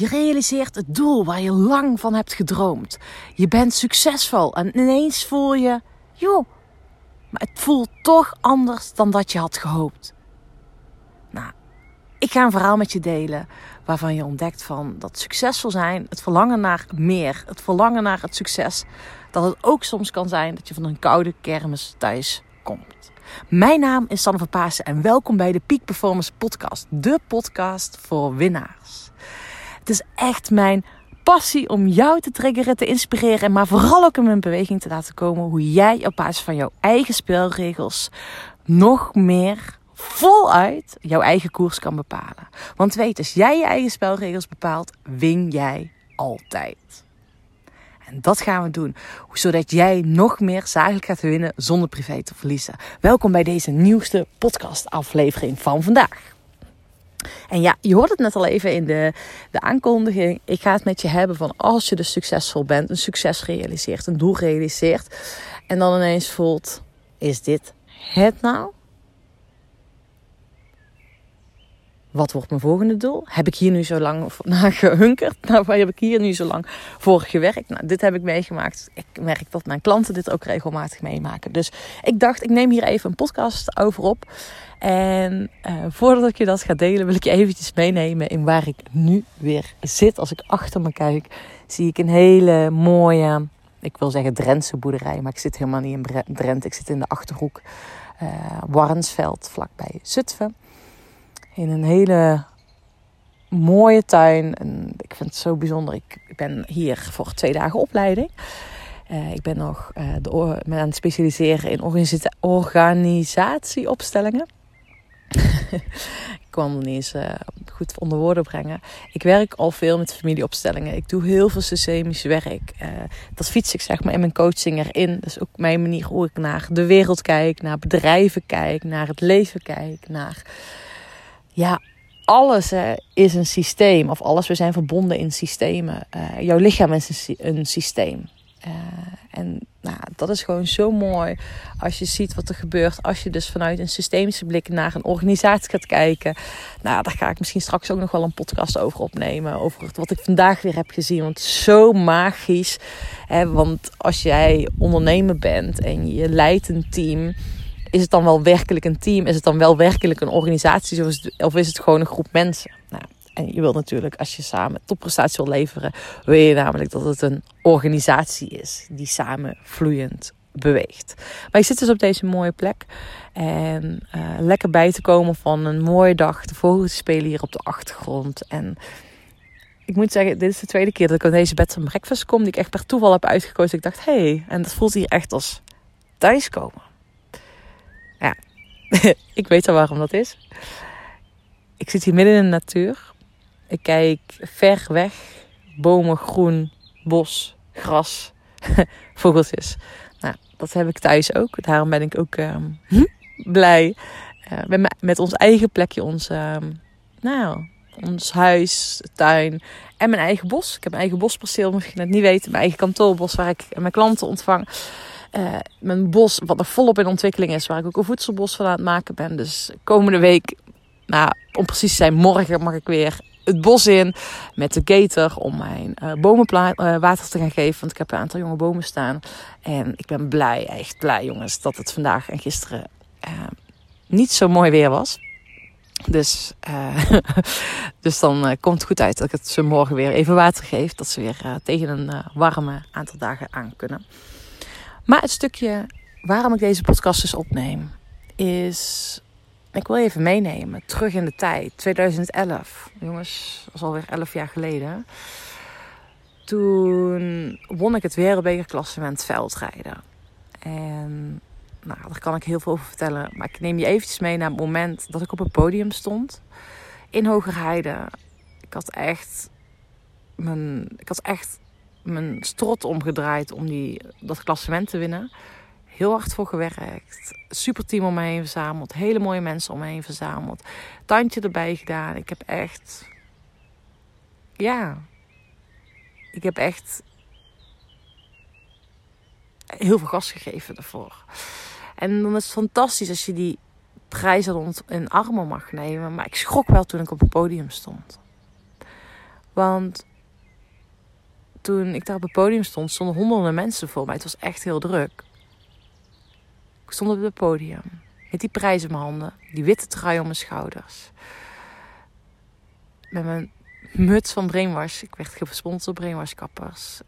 Je realiseert het doel waar je lang van hebt gedroomd. Je bent succesvol en ineens voel je, joh, maar het voelt toch anders dan dat je had gehoopt. Nou, ik ga een verhaal met je delen waarvan je ontdekt van dat succesvol zijn, het verlangen naar meer, het verlangen naar het succes, dat het ook soms kan zijn dat je van een koude kermis thuis komt. Mijn naam is Sanne van Paasen en welkom bij de Peak Performance Podcast, de podcast voor winnaars. Het is echt mijn passie om jou te triggeren, te inspireren, maar vooral ook om in beweging te laten komen hoe jij op basis van jouw eigen spelregels nog meer voluit jouw eigen koers kan bepalen. Want weet, als jij je eigen spelregels bepaalt, win jij altijd. En dat gaan we doen, zodat jij nog meer zakelijk gaat winnen zonder privé te verliezen. Welkom bij deze nieuwste podcast-aflevering van vandaag. En ja, je hoort het net al even in de, de aankondiging. Ik ga het met je hebben van als je dus succesvol bent, een succes realiseert, een doel realiseert. En dan ineens voelt, is dit het nou? Wat wordt mijn volgende doel? Heb ik hier nu zo lang naar gehunkerd? Nou, waar heb ik hier nu zo lang voor gewerkt? Nou, dit heb ik meegemaakt. Ik merk dat mijn klanten dit ook regelmatig meemaken. Dus ik dacht, ik neem hier even een podcast over op. En uh, voordat ik je dat ga delen, wil ik je eventjes meenemen in waar ik nu weer zit. Als ik achter me kijk, zie ik een hele mooie, ik wil zeggen Drentse boerderij. Maar ik zit helemaal niet in Drenthe. Ik zit in de Achterhoek, uh, Warnsveld, vlakbij Zutphen in een hele mooie tuin. En ik vind het zo bijzonder. Ik ben hier voor twee dagen opleiding. Uh, ik ben nog uh, aan het specialiseren in organisa organisatieopstellingen. ik kwam er niet eens uh, goed onder woorden brengen. Ik werk al veel met familieopstellingen. Ik doe heel veel systemisch werk. dat fiets ik zeg maar in mijn coaching erin. Dat is ook mijn manier hoe ik naar de wereld kijk, naar bedrijven kijk, naar het leven kijk, naar ja, alles is een systeem. Of alles, we zijn verbonden in systemen. Uh, jouw lichaam is een, systeem. Uh, en nou, dat is gewoon zo mooi als je ziet wat er gebeurt. Als je dus vanuit een systemische blik naar een organisatie gaat kijken. Nou, daar ga ik misschien straks ook nog wel een podcast over opnemen. Over wat ik vandaag weer heb gezien. Want zo magisch. Hè, want als jij ondernemer bent en je leidt een team is het dan wel werkelijk een team? Is het dan wel werkelijk een organisatie? Of is het gewoon een groep mensen? Nou, en je wilt natuurlijk, als je samen topprestatie wil leveren, wil je namelijk dat het een organisatie is die samen vloeiend beweegt. Maar je zit dus op deze mooie plek. En uh, lekker bij te komen van een mooie dag. De vogels spelen hier op de achtergrond. En ik moet zeggen, dit is de tweede keer dat ik aan deze bed and breakfast kom. Die ik echt per toeval heb uitgekozen. Ik dacht, hé, hey, en dat voelt hier echt als thuiskomen. Ja, ik weet al waarom dat is. Ik zit hier midden in de natuur. Ik kijk ver weg. Bomen, groen, bos, gras, vogeltjes. Nou, dat heb ik thuis ook. Daarom ben ik ook uh, blij uh, met, met ons eigen plekje, ons, uh, nou, ons huis, tuin en mijn eigen bos. Ik heb mijn eigen bosperceel, je het niet weten. Mijn eigen kantoorbos waar ik mijn klanten ontvang. Uh, mijn bos, wat er volop in ontwikkeling is, waar ik ook een voedselbos van aan het maken ben. Dus komende week, nou, om precies te zijn, morgen mag ik weer het bos in met de gator om mijn uh, bomen uh, water te gaan geven. Want ik heb een aantal jonge bomen staan. En ik ben blij, echt blij jongens, dat het vandaag en gisteren niet zo mooi weer was. Dus, dus dan komt het goed uit dat ik het ze morgen weer even water geef. Dat ze weer tegen een warme aantal dagen aan kunnen. Maar het stukje waarom ik deze podcast dus opneem, is. Ik wil even meenemen, terug in de tijd, 2011. Jongens, dat is alweer 11 jaar geleden. Toen won ik het wereldbekerklassement veldrijden. En nou, daar kan ik heel veel over vertellen. Maar ik neem je eventjes mee naar het moment dat ik op het podium stond. In Hogerheide. Ik had echt... Mijn, ik had echt mijn strot omgedraaid om die, dat klassement te winnen. Heel hard voor gewerkt. Super team om me heen verzameld. Hele mooie mensen om me heen verzameld. Tandje erbij gedaan. Ik heb echt. Ja. Ik heb echt. Heel veel gas gegeven daarvoor. En dan is het fantastisch als je die prijs in armen mag nemen. Maar ik schrok wel toen ik op het podium stond. Want toen ik daar op het podium stond, stonden honderden mensen voor mij. Het was echt heel druk. Ik stond op het podium met die prijs in mijn handen, die witte trui om mijn schouders. Met mijn muts van Brainwash. Ik werd gesponsord door Brainwash kappers.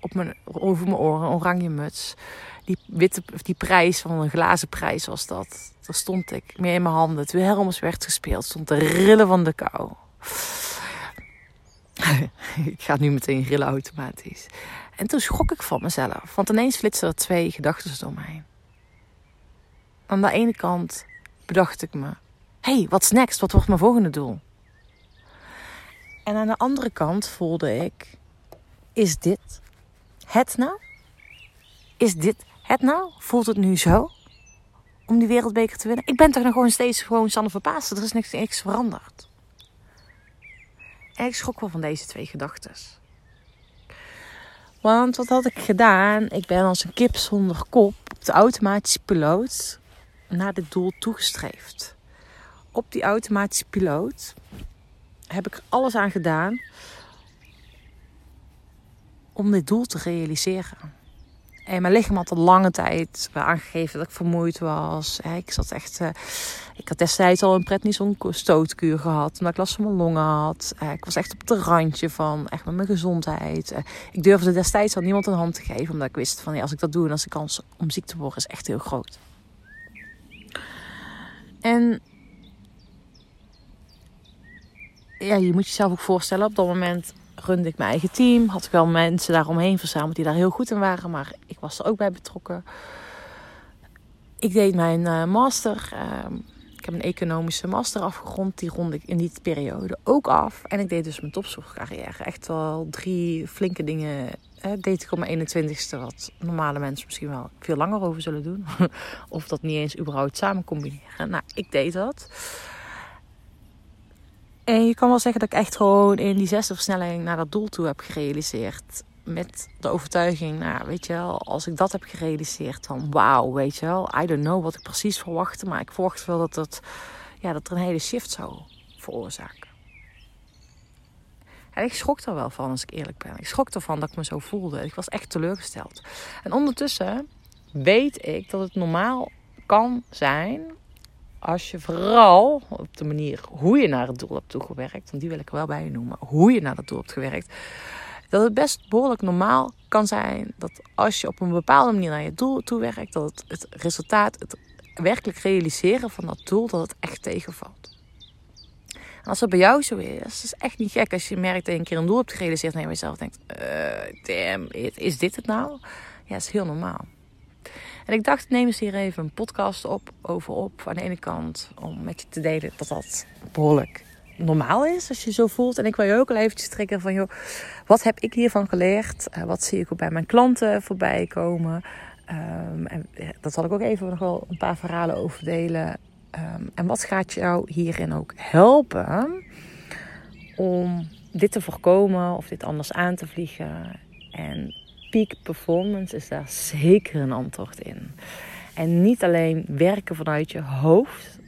Op mijn, over mijn oren, oranje muts. Die witte, die prijs van een glazen prijs was dat. Daar stond ik mee in mijn handen. Toen Helmers werd gespeeld, stond te rillen van de kou. ik ga nu meteen rillen automatisch. En toen schrok ik van mezelf. Want ineens flitsten er twee gedachten door mij. Aan de ene kant bedacht ik me: hey, wat next? Wat wordt mijn volgende doel? En aan de andere kant voelde ik: is dit het nou? Is dit het nou? Voelt het nu zo? Om die wereldbeker te winnen? Ik ben toch nog gewoon steeds gewoon Sanne verpaast. Er is niks, niks veranderd. Ik schrok wel van deze twee gedachten. Want wat had ik gedaan? Ik ben als een kip zonder kop op de automatische piloot naar dit doel toegestreefd. Op die automatische piloot heb ik alles aan gedaan om dit doel te realiseren. En mijn lichaam had al lange tijd aangegeven dat ik vermoeid was. Ik zat echt. Uh, ik had destijds al een prednison stootkuur gehad. Omdat ik last van mijn longen had. Ik was echt op het randje van echt met mijn gezondheid. Ik durfde destijds al niemand een hand te geven. Omdat ik wist van als ik dat doe, dan is de kans om ziek te worden is echt heel groot. En ja, je moet jezelf ook voorstellen, op dat moment runde ik mijn eigen team. Had ik wel mensen daaromheen verzameld die daar heel goed in waren, maar ik was er ook bij betrokken. Ik deed mijn uh, master. Uh, ik heb een economische master afgerond. Die rond ik in die periode ook af. En ik deed dus mijn topzorgcarrière. Echt wel drie flinke dingen deed ik op mijn 21ste. Wat normale mensen misschien wel veel langer over zullen doen. of dat niet eens überhaupt samen combineren. Nou, ik deed dat. En je kan wel zeggen dat ik echt gewoon in die zesde versnelling naar dat doel toe heb gerealiseerd. Met de overtuiging, nou weet je wel, als ik dat heb gerealiseerd, dan wauw, weet je wel. I don't know wat ik precies verwachtte, maar ik verwachtte wel dat, het, ja, dat er een hele shift zou veroorzaken. En ik schrok er wel van, als ik eerlijk ben. Ik schrok ervan dat ik me zo voelde. Ik was echt teleurgesteld. En ondertussen weet ik dat het normaal kan zijn als je vooral op de manier hoe je naar het doel hebt toegewerkt, want die wil ik wel bij noemen, hoe je naar het doel hebt gewerkt, dat het best behoorlijk normaal kan zijn dat als je op een bepaalde manier naar je doel toewerkt, dat het, resultaat, het werkelijk realiseren van dat doel, dat het echt tegenvalt. En als dat bij jou zo is, is het echt niet gek als je merkt dat je een keer een doel hebt gerealiseerd en je jezelf denkt, uh, damn, is dit het nou? Ja, dat is heel normaal. En ik dacht, neem eens hier even een podcast op over op. Aan de ene kant om met je te delen dat dat behoorlijk normaal is als je zo voelt. En ik wil je ook al eventjes trekken van, joh, wat heb ik hiervan geleerd? Uh, wat zie ik ook bij mijn klanten voorbij komen? Um, en dat zal ik ook even nog wel een paar verhalen over delen. Um, en wat gaat jou hierin ook helpen om dit te voorkomen of dit anders aan te vliegen? En peak performance is daar zeker een antwoord in. En niet alleen werken vanuit je hoofd,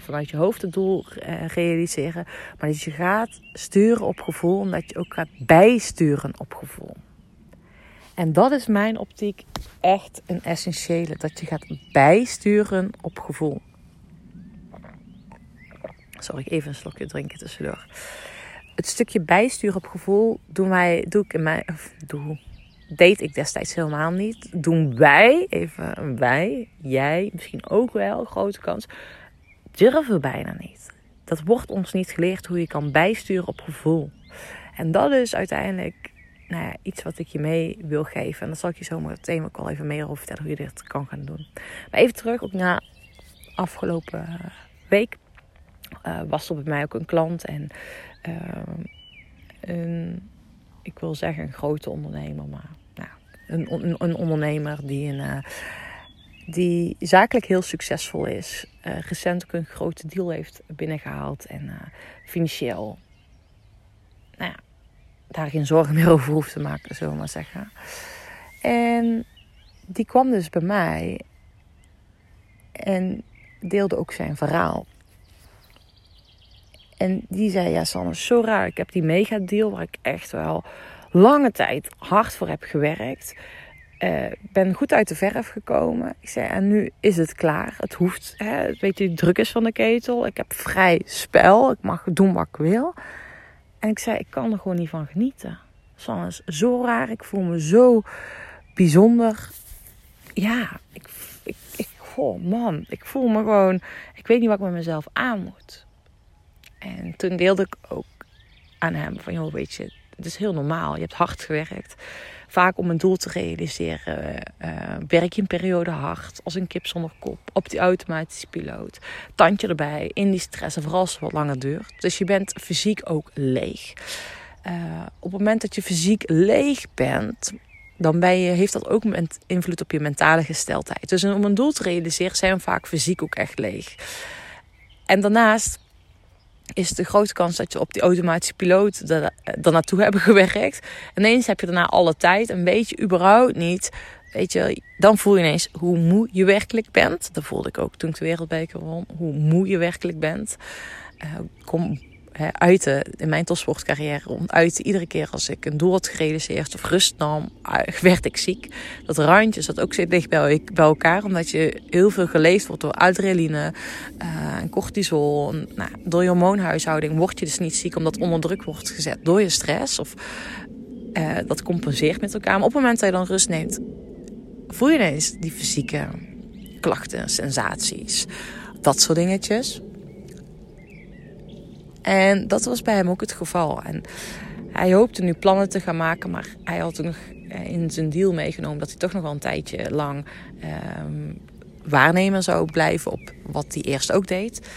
vanuit je hoofd het doel eh, realiseren, maar dat je gaat sturen op gevoel, omdat je ook gaat bijsturen op gevoel. En dat is mijn optiek echt een essentiële, dat je gaat bijsturen op gevoel. Sorry, even een slokje drinken tussendoor. Het stukje bijsturen op gevoel doen wij, doe ik in mijn, doe, deed ik destijds helemaal niet. Doen wij, even wij, jij, misschien ook wel, grote kans, durven we bijna niet. Dat wordt ons niet geleerd hoe je kan bijsturen op gevoel. En dat is uiteindelijk nou ja, iets wat ik je mee wil geven. En dat zal ik je zo meteen ook wel even meer over vertellen hoe je dit kan gaan doen. Maar even terug op na afgelopen week. Uh, was er bij mij ook een klant en uh, een, ik wil zeggen een grote ondernemer, maar een, een, een ondernemer die, een, uh, die zakelijk heel succesvol is. Uh, recent ook een grote deal heeft binnengehaald. En uh, financieel nou ja, daar geen zorgen meer over hoeft te maken, zullen we maar zeggen. En die kwam dus bij mij en deelde ook zijn verhaal. En die zei, ja Sanne, zo raar. Ik heb die mega deal waar ik echt wel lange tijd hard voor heb gewerkt. Uh, ben goed uit de verf gekomen. Ik zei, en nu is het klaar. Het hoeft, hè, weet je, druk is van de ketel. Ik heb vrij spel. Ik mag doen wat ik wil. En ik zei, ik kan er gewoon niet van genieten. Sanne is zo raar. Ik voel me zo bijzonder. Ja, ik, ik, ik man, ik voel me gewoon, ik weet niet wat ik met mezelf aan moet. En toen deelde ik ook aan hem van, joh, weet je, het is heel normaal. Je hebt hard gewerkt. Vaak om een doel te realiseren uh, werk je een periode hard. Als een kip zonder kop. Op die automatische piloot. Tandje erbij. In die stress. En vooral als het wat langer duurt. Dus je bent fysiek ook leeg. Uh, op het moment dat je fysiek leeg bent, dan ben je, heeft dat ook invloed op je mentale gesteldheid. Dus om een doel te realiseren zijn we vaak fysiek ook echt leeg. En daarnaast is de grote kans dat je op die automatische piloot er, er naartoe hebben gewerkt. Ineens heb je daarna alle tijd en weet je überhaupt niet. Weet je, dan voel je ineens hoe moe je werkelijk bent. Dat voelde ik ook toen ik de wereldbeker won. Hoe moe je werkelijk bent. Uh, kom uiten in mijn topsportcarrière. Om uiten iedere keer als ik een doel had gerealiseerd of rust nam, werd ik ziek. Dat randje zat ook zit dicht bij, elkaar. Omdat je heel veel geleefd wordt door adrenaline uh, en cortisol. nou, door je hormoonhuishouding word je dus niet ziek omdat onder druk wordt gezet door je stress. Of uh, dat compenseert met elkaar. Maar op het moment dat je dan rust neemt, voel je ineens die fysieke klachten, sensaties. Dat soort dingetjes. En dat was bij hem ook het geval. En hij hoopte nu plannen te gaan maken, maar hij had nog eh, in zijn deal meegenomen dat hij toch nog wel een tijdje lang um, waarnemer zou blijven op wat hij eerst ook deed.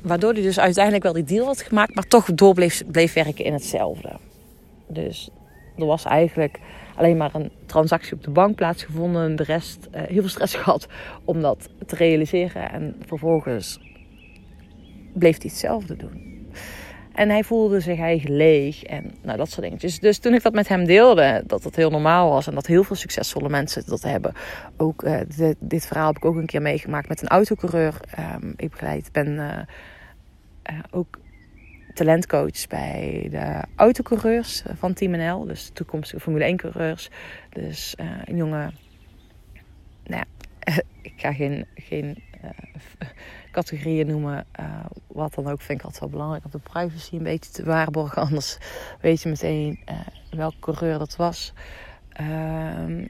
Waardoor hij dus uiteindelijk wel die deal had gemaakt, maar toch door bleef, werken in hetzelfde. Dus er was eigenlijk alleen maar een transactie op de bank plaatsgevonden. De rest uh, heel veel stress gehad om dat te realiseren. En vervolgens bleef hij hetzelfde doen. En hij voelde zich eigenlijk leeg en nou, dat soort dingetjes. Dus toen ik dat met hem deelde, dat dat heel normaal was en dat heel veel succesvolle mensen dat hebben. Ook uh, dit, dit, verhaal heb ik ook een keer meegemaakt met een autocoureur. Um, ik begeleid, ben uh, uh, ook talentcoach bij de autocoureurs van Team NL. Dus de toekomstige Formule 1 coureurs. Dus een jonge, nou ik ga geen, geen categorieën noemen. Uh, wat dan ook vind ik altijd wel belangrijk. Om de privacy een beetje te waarborgen. Anders weet je meteen uh, welke coureur dat was.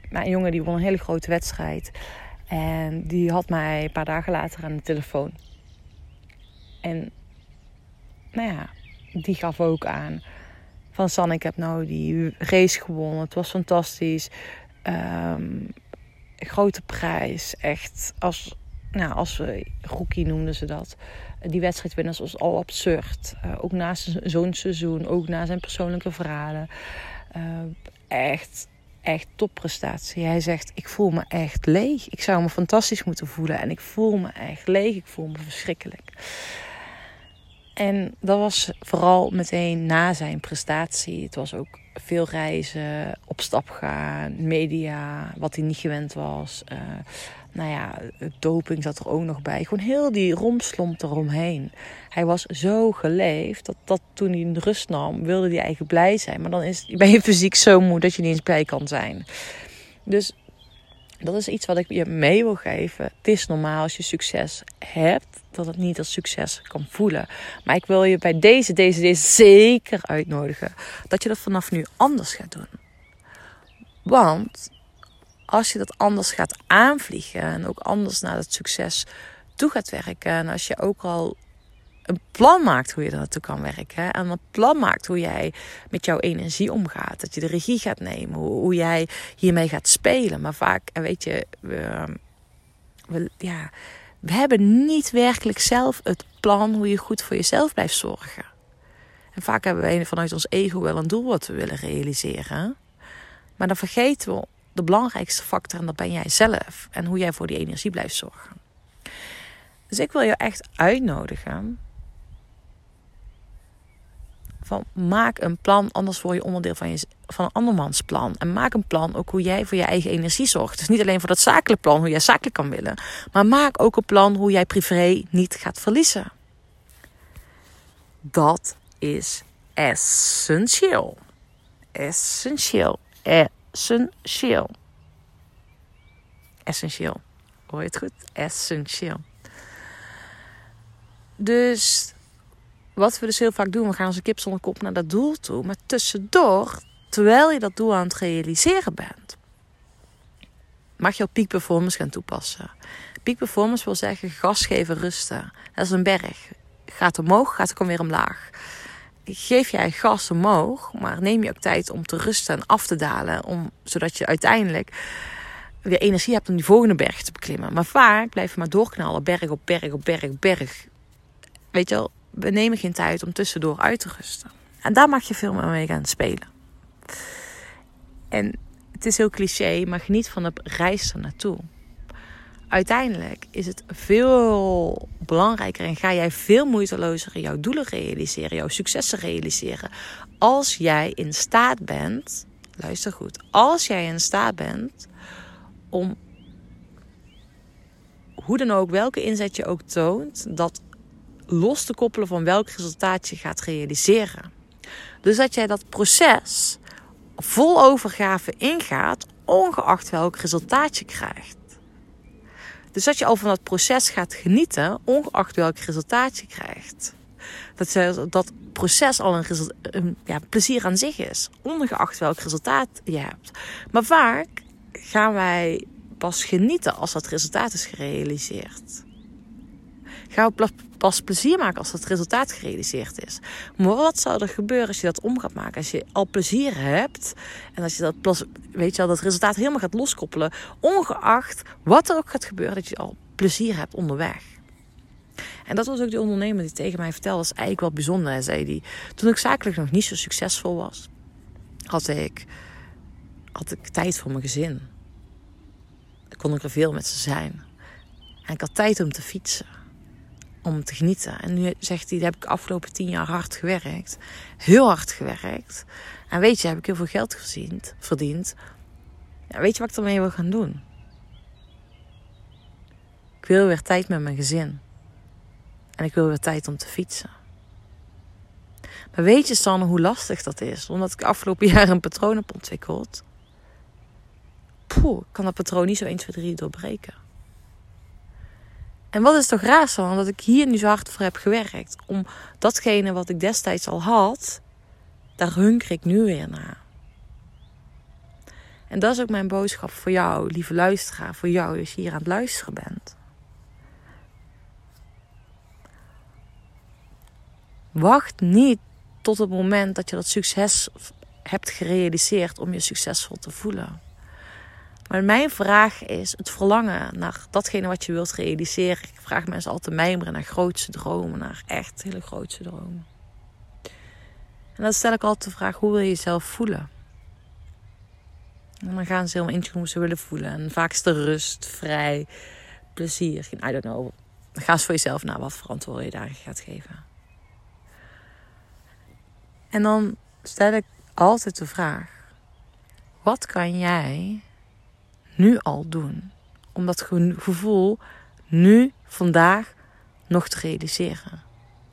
Maar een jongen die won een hele grote wedstrijd. En die had mij een paar dagen later aan de telefoon. En nou ja, die gaf ook aan. Van San, ik heb nou die race gewonnen. Het was fantastisch. Um, grote prijs. Echt als nou, als we rookie noemden ze dat. Die wedstrijdwinnaars was al absurd. Uh, ook naast zo'n seizoen, ook na zijn persoonlijke verhalen. Uh, echt, echt topprestatie. Hij zegt: Ik voel me echt leeg. Ik zou me fantastisch moeten voelen. En ik voel me echt leeg. Ik voel me verschrikkelijk. En dat was vooral meteen na zijn prestatie. Het was ook veel reizen, op stap gaan, media, wat hij niet gewend was. Uh, nou ja, doping zat er ook nog bij. Gewoon heel die romslomp eromheen. Hij was zo geleefd dat, dat toen hij een rust nam, wilde hij eigenlijk blij zijn. Maar dan is, ben je fysiek zo moe dat je niet eens blij kan zijn. Dus dat is iets wat ik je mee wil geven. Het is normaal als je succes hebt, dat het niet als succes kan voelen. Maar ik wil je bij deze, deze, deze zeker uitnodigen dat je dat vanaf nu anders gaat doen. Want als je dat anders gaat aanvliegen en ook anders naar het succes toe gaat werken. En als je ook al een plan maakt hoe je er naartoe kan werken. En een plan maakt hoe jij met jouw energie omgaat. Dat je de regie gaat nemen. Hoe, jij hiermee gaat spelen. Maar vaak, en weet je, we, we, ja, we hebben niet werkelijk zelf het plan hoe je goed voor jezelf blijft zorgen. En vaak hebben wij vanuit ons ego wel een doel wat we willen realiseren. Maar dan vergeten we de belangrijkste factor en dat ben jij zelf. En hoe jij voor die energie blijft zorgen. Dus ik wil je echt uitnodigen. Maak een plan, anders word je onderdeel van, je, van een andermans plan. En maak een plan ook hoe jij voor je eigen energie zorgt. Dus niet alleen voor dat zakelijk plan, hoe jij zakelijk kan willen. Maar maak ook een plan hoe jij privé niet gaat verliezen. Dat is essentieel. Essentieel. Essentieel. Essentieel. Hoor je het goed? Essentieel. Dus wat we dus heel vaak doen, we gaan een kip zonder kop naar dat doel toe. Maar tussendoor, terwijl je dat doel aan het realiseren bent, mag je op peak performance gaan toepassen. Peak performance wil zeggen gas geven, rusten. Dat is een berg. Gaat omhoog, gaat ook weer omlaag. Geef jij gas omhoog, maar neem je ook tijd om te rusten en af te dalen. Om, zodat je uiteindelijk weer energie hebt om die volgende berg te beklimmen. Maar vaak blijf je maar doorknallen, berg op berg op berg op berg. Weet je wel, we nemen geen tijd om tussendoor uit te rusten. En daar mag je veel meer mee gaan spelen. En het is heel cliché, maar geniet van de reis er naartoe. Uiteindelijk is het veel belangrijker en ga jij veel moeitelozer jouw doelen realiseren, jouw successen realiseren. Als jij in staat bent, luister goed, als jij in staat bent om hoe dan ook, welke inzet je ook toont, dat los te koppelen van welk resultaat je gaat realiseren. Dus dat jij dat proces vol overgave ingaat, ongeacht welk resultaat je krijgt. Dus dat je al van dat proces gaat genieten, ongeacht welk resultaat je krijgt. Dat dat proces al een, een ja, plezier aan zich is, ongeacht welk resultaat je hebt. Maar vaak gaan wij pas genieten als dat resultaat is gerealiseerd. Gaan we pas plezier maken als het resultaat gerealiseerd is. Maar wat zou er gebeuren als je dat om gaat maken? Als je al plezier hebt en als je dat, weet je al, dat resultaat helemaal gaat loskoppelen, ongeacht wat er ook gaat gebeuren, dat je al plezier hebt onderweg. En dat was ook de ondernemer die tegen mij vertelde. Dat is eigenlijk wel bijzonder, hij zei die. Toen ik zakelijk nog niet zo succesvol was, had ik, had ik tijd voor mijn gezin. Kon ik er veel met ze zijn. En ik had tijd om te fietsen om te genieten. En nu zegt hij, heb ik afgelopen tien jaar hard gewerkt. Heel hard gewerkt. En weet je, heb ik heel veel geld verdiend. verdiend. Ja, weet je wat ik ermee wil gaan doen? Ik wil weer tijd met mijn gezin. En ik wil weer tijd om te fietsen. Maar weet je, Sanne, hoe lastig dat is? Omdat ik afgelopen jaar een patroon heb ontwikkeld. Poeh, ik kan dat patroon niet zo 1, 2, 3 doorbreken. En wat is toch raar zo, dat ik hier nu zo hard voor heb gewerkt. Om datgene wat ik destijds al had, daar hunker ik nu weer naar. En dat is ook mijn boodschap voor jou, lieve luisteraar, voor jou als je hier aan het luisteren bent. Wacht niet tot het moment dat je dat succes hebt gerealiseerd om je succesvol te voelen. Maar mijn vraag is het verlangen naar datgene wat je wilt realiseren. Ik vraag mensen altijd mijmeren naar grootste dromen, naar echt hele grootste dromen. En dan stel ik altijd de vraag, hoe wil je jezelf voelen? En dan gaan ze helemaal in hoe ze willen voelen. En vaak is de rust, vrij, plezier. I don't know. Dan ga eens voor jezelf naar wat verantwoord je daar gaat geven. En dan stel ik altijd de vraag: wat kan jij nu al doen. Om dat gevoel nu, vandaag, nog te realiseren.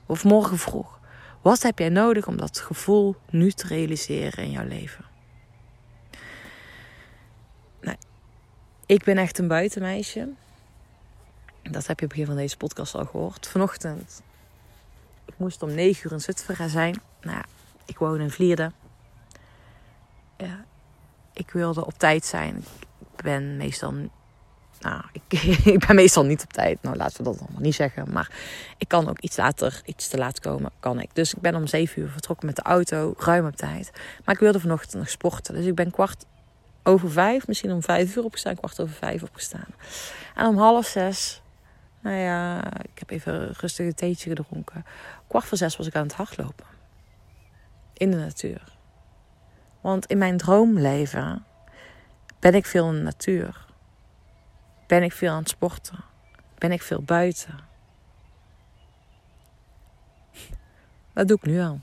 Of morgen vroeg. Wat heb jij nodig om dat gevoel nu te realiseren in jouw leven? Nou, ik ben echt een buitenmeisje. Dat heb je op van deze podcast al gehoord. Vanochtend, ik moest om 9 uur in Zutphen zijn. Nou, ik woon in Vlierde. Ja, ik wilde op tijd zijn ben meestal. Nou, ik, ik ben meestal niet op tijd. Nou, laten we dat allemaal niet zeggen. Maar ik kan ook iets later, iets te laat komen, kan ik. Dus ik ben om zeven uur vertrokken met de auto, ruim op tijd. Maar ik wilde vanochtend nog sporten. Dus ik ben kwart over vijf, misschien om vijf uur opgestaan, kwart over vijf opgestaan. En om half zes, nou ja, ik heb even rustig een theetje gedronken. Kwart voor zes was ik aan het hardlopen. In de natuur. Want in mijn droomleven ben ik veel in de natuur? Ben ik veel aan het sporten? Ben ik veel buiten? Dat doe ik nu al.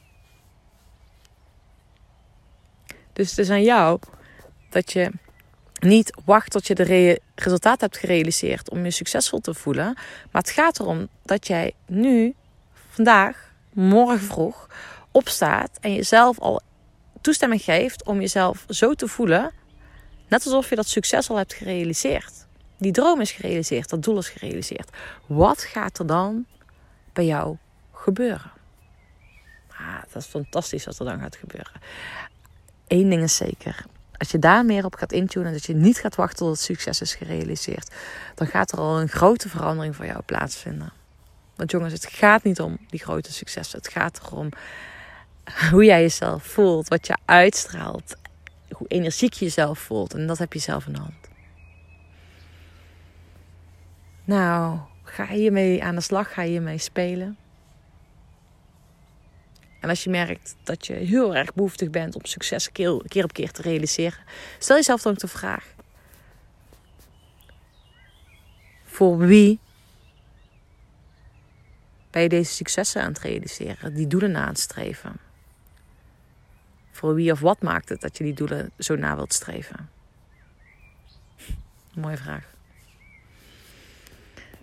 Dus het is aan jou dat je niet wacht tot je de resultaat hebt gerealiseerd om je succesvol te voelen. Maar het gaat erom dat jij nu, vandaag, morgen vroeg opstaat en jezelf al toestemming geeft om jezelf zo te voelen, net alsof je dat succes al hebt gerealiseerd. Die droom is gerealiseerd, dat doel is gerealiseerd. Wat gaat er dan bij jou gebeuren? Ah, dat is fantastisch wat er dan gaat gebeuren. Eén ding is zeker. Als je daar meer op gaat intunen, dat je niet gaat wachten tot het succes is gerealiseerd, dan gaat er al een grote verandering voor jou plaatsvinden. Want jongens, het gaat niet om die grote successen. Het gaat erom hoe jij jezelf voelt, wat je uitstraalt, hoe energiek je jezelf voelt. En dat heb je zelf in de hand. Nou, ga hiermee aan de slag, ga hiermee spelen. En als je merkt dat je heel erg behoeftig bent om succes keer, op keer te realiseren, stel jezelf dan ook de vraag: voor wie ben je deze successen aan het realiseren, die doelen na aan het streven? Voor wie of wat maakt het dat je die doelen zo na wilt streven? Mooie vraag.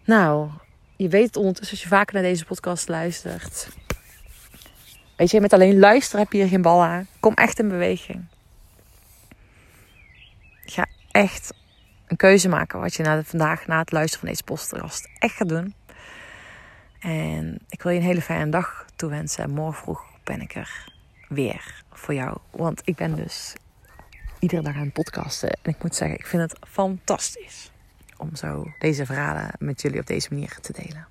Nou, je weet ondertussen als je vaker naar deze podcast luistert. Weet je, met alleen luisteren heb je hier geen bal aan. Kom echt in beweging. Ga echt een keuze maken wat je na vandaag na het luisteren van deze podcast echt gaat doen. En ik wil je een hele fijne dag toewensen. Morgen vroeg ben ik er weer voor jou. Want ik ben dus iedere dag aan het podcasten. En ik moet zeggen, ik vind het fantastisch om zo deze verhalen met jullie op deze manier te delen.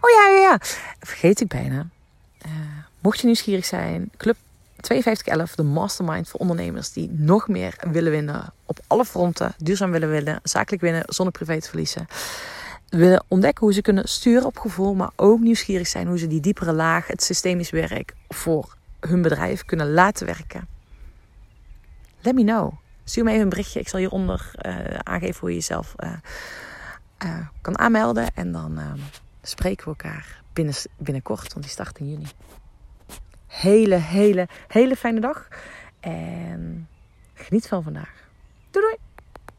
Oh ja, ja, ja. Vergeet ik bijna. Uh, mocht je nieuwsgierig zijn, Club 5211, de mastermind voor ondernemers die nog meer willen winnen op alle fronten, duurzaam willen winnen, zakelijk winnen zonder privé te verliezen. Willen ontdekken hoe ze kunnen sturen op gevoel, maar ook nieuwsgierig zijn hoe ze die diepere laag, het systemisch werk voor hun bedrijf kunnen laten werken. Let me know. Stuur me even een berichtje. Ik zal hieronder uh, aangeven hoe je jezelf uh, uh, kan aanmelden. En dan spreken we elkaar binnen, binnenkort, want die start in juni. Hele, hele, hele fijne dag. En geniet van vandaag. Doei doei!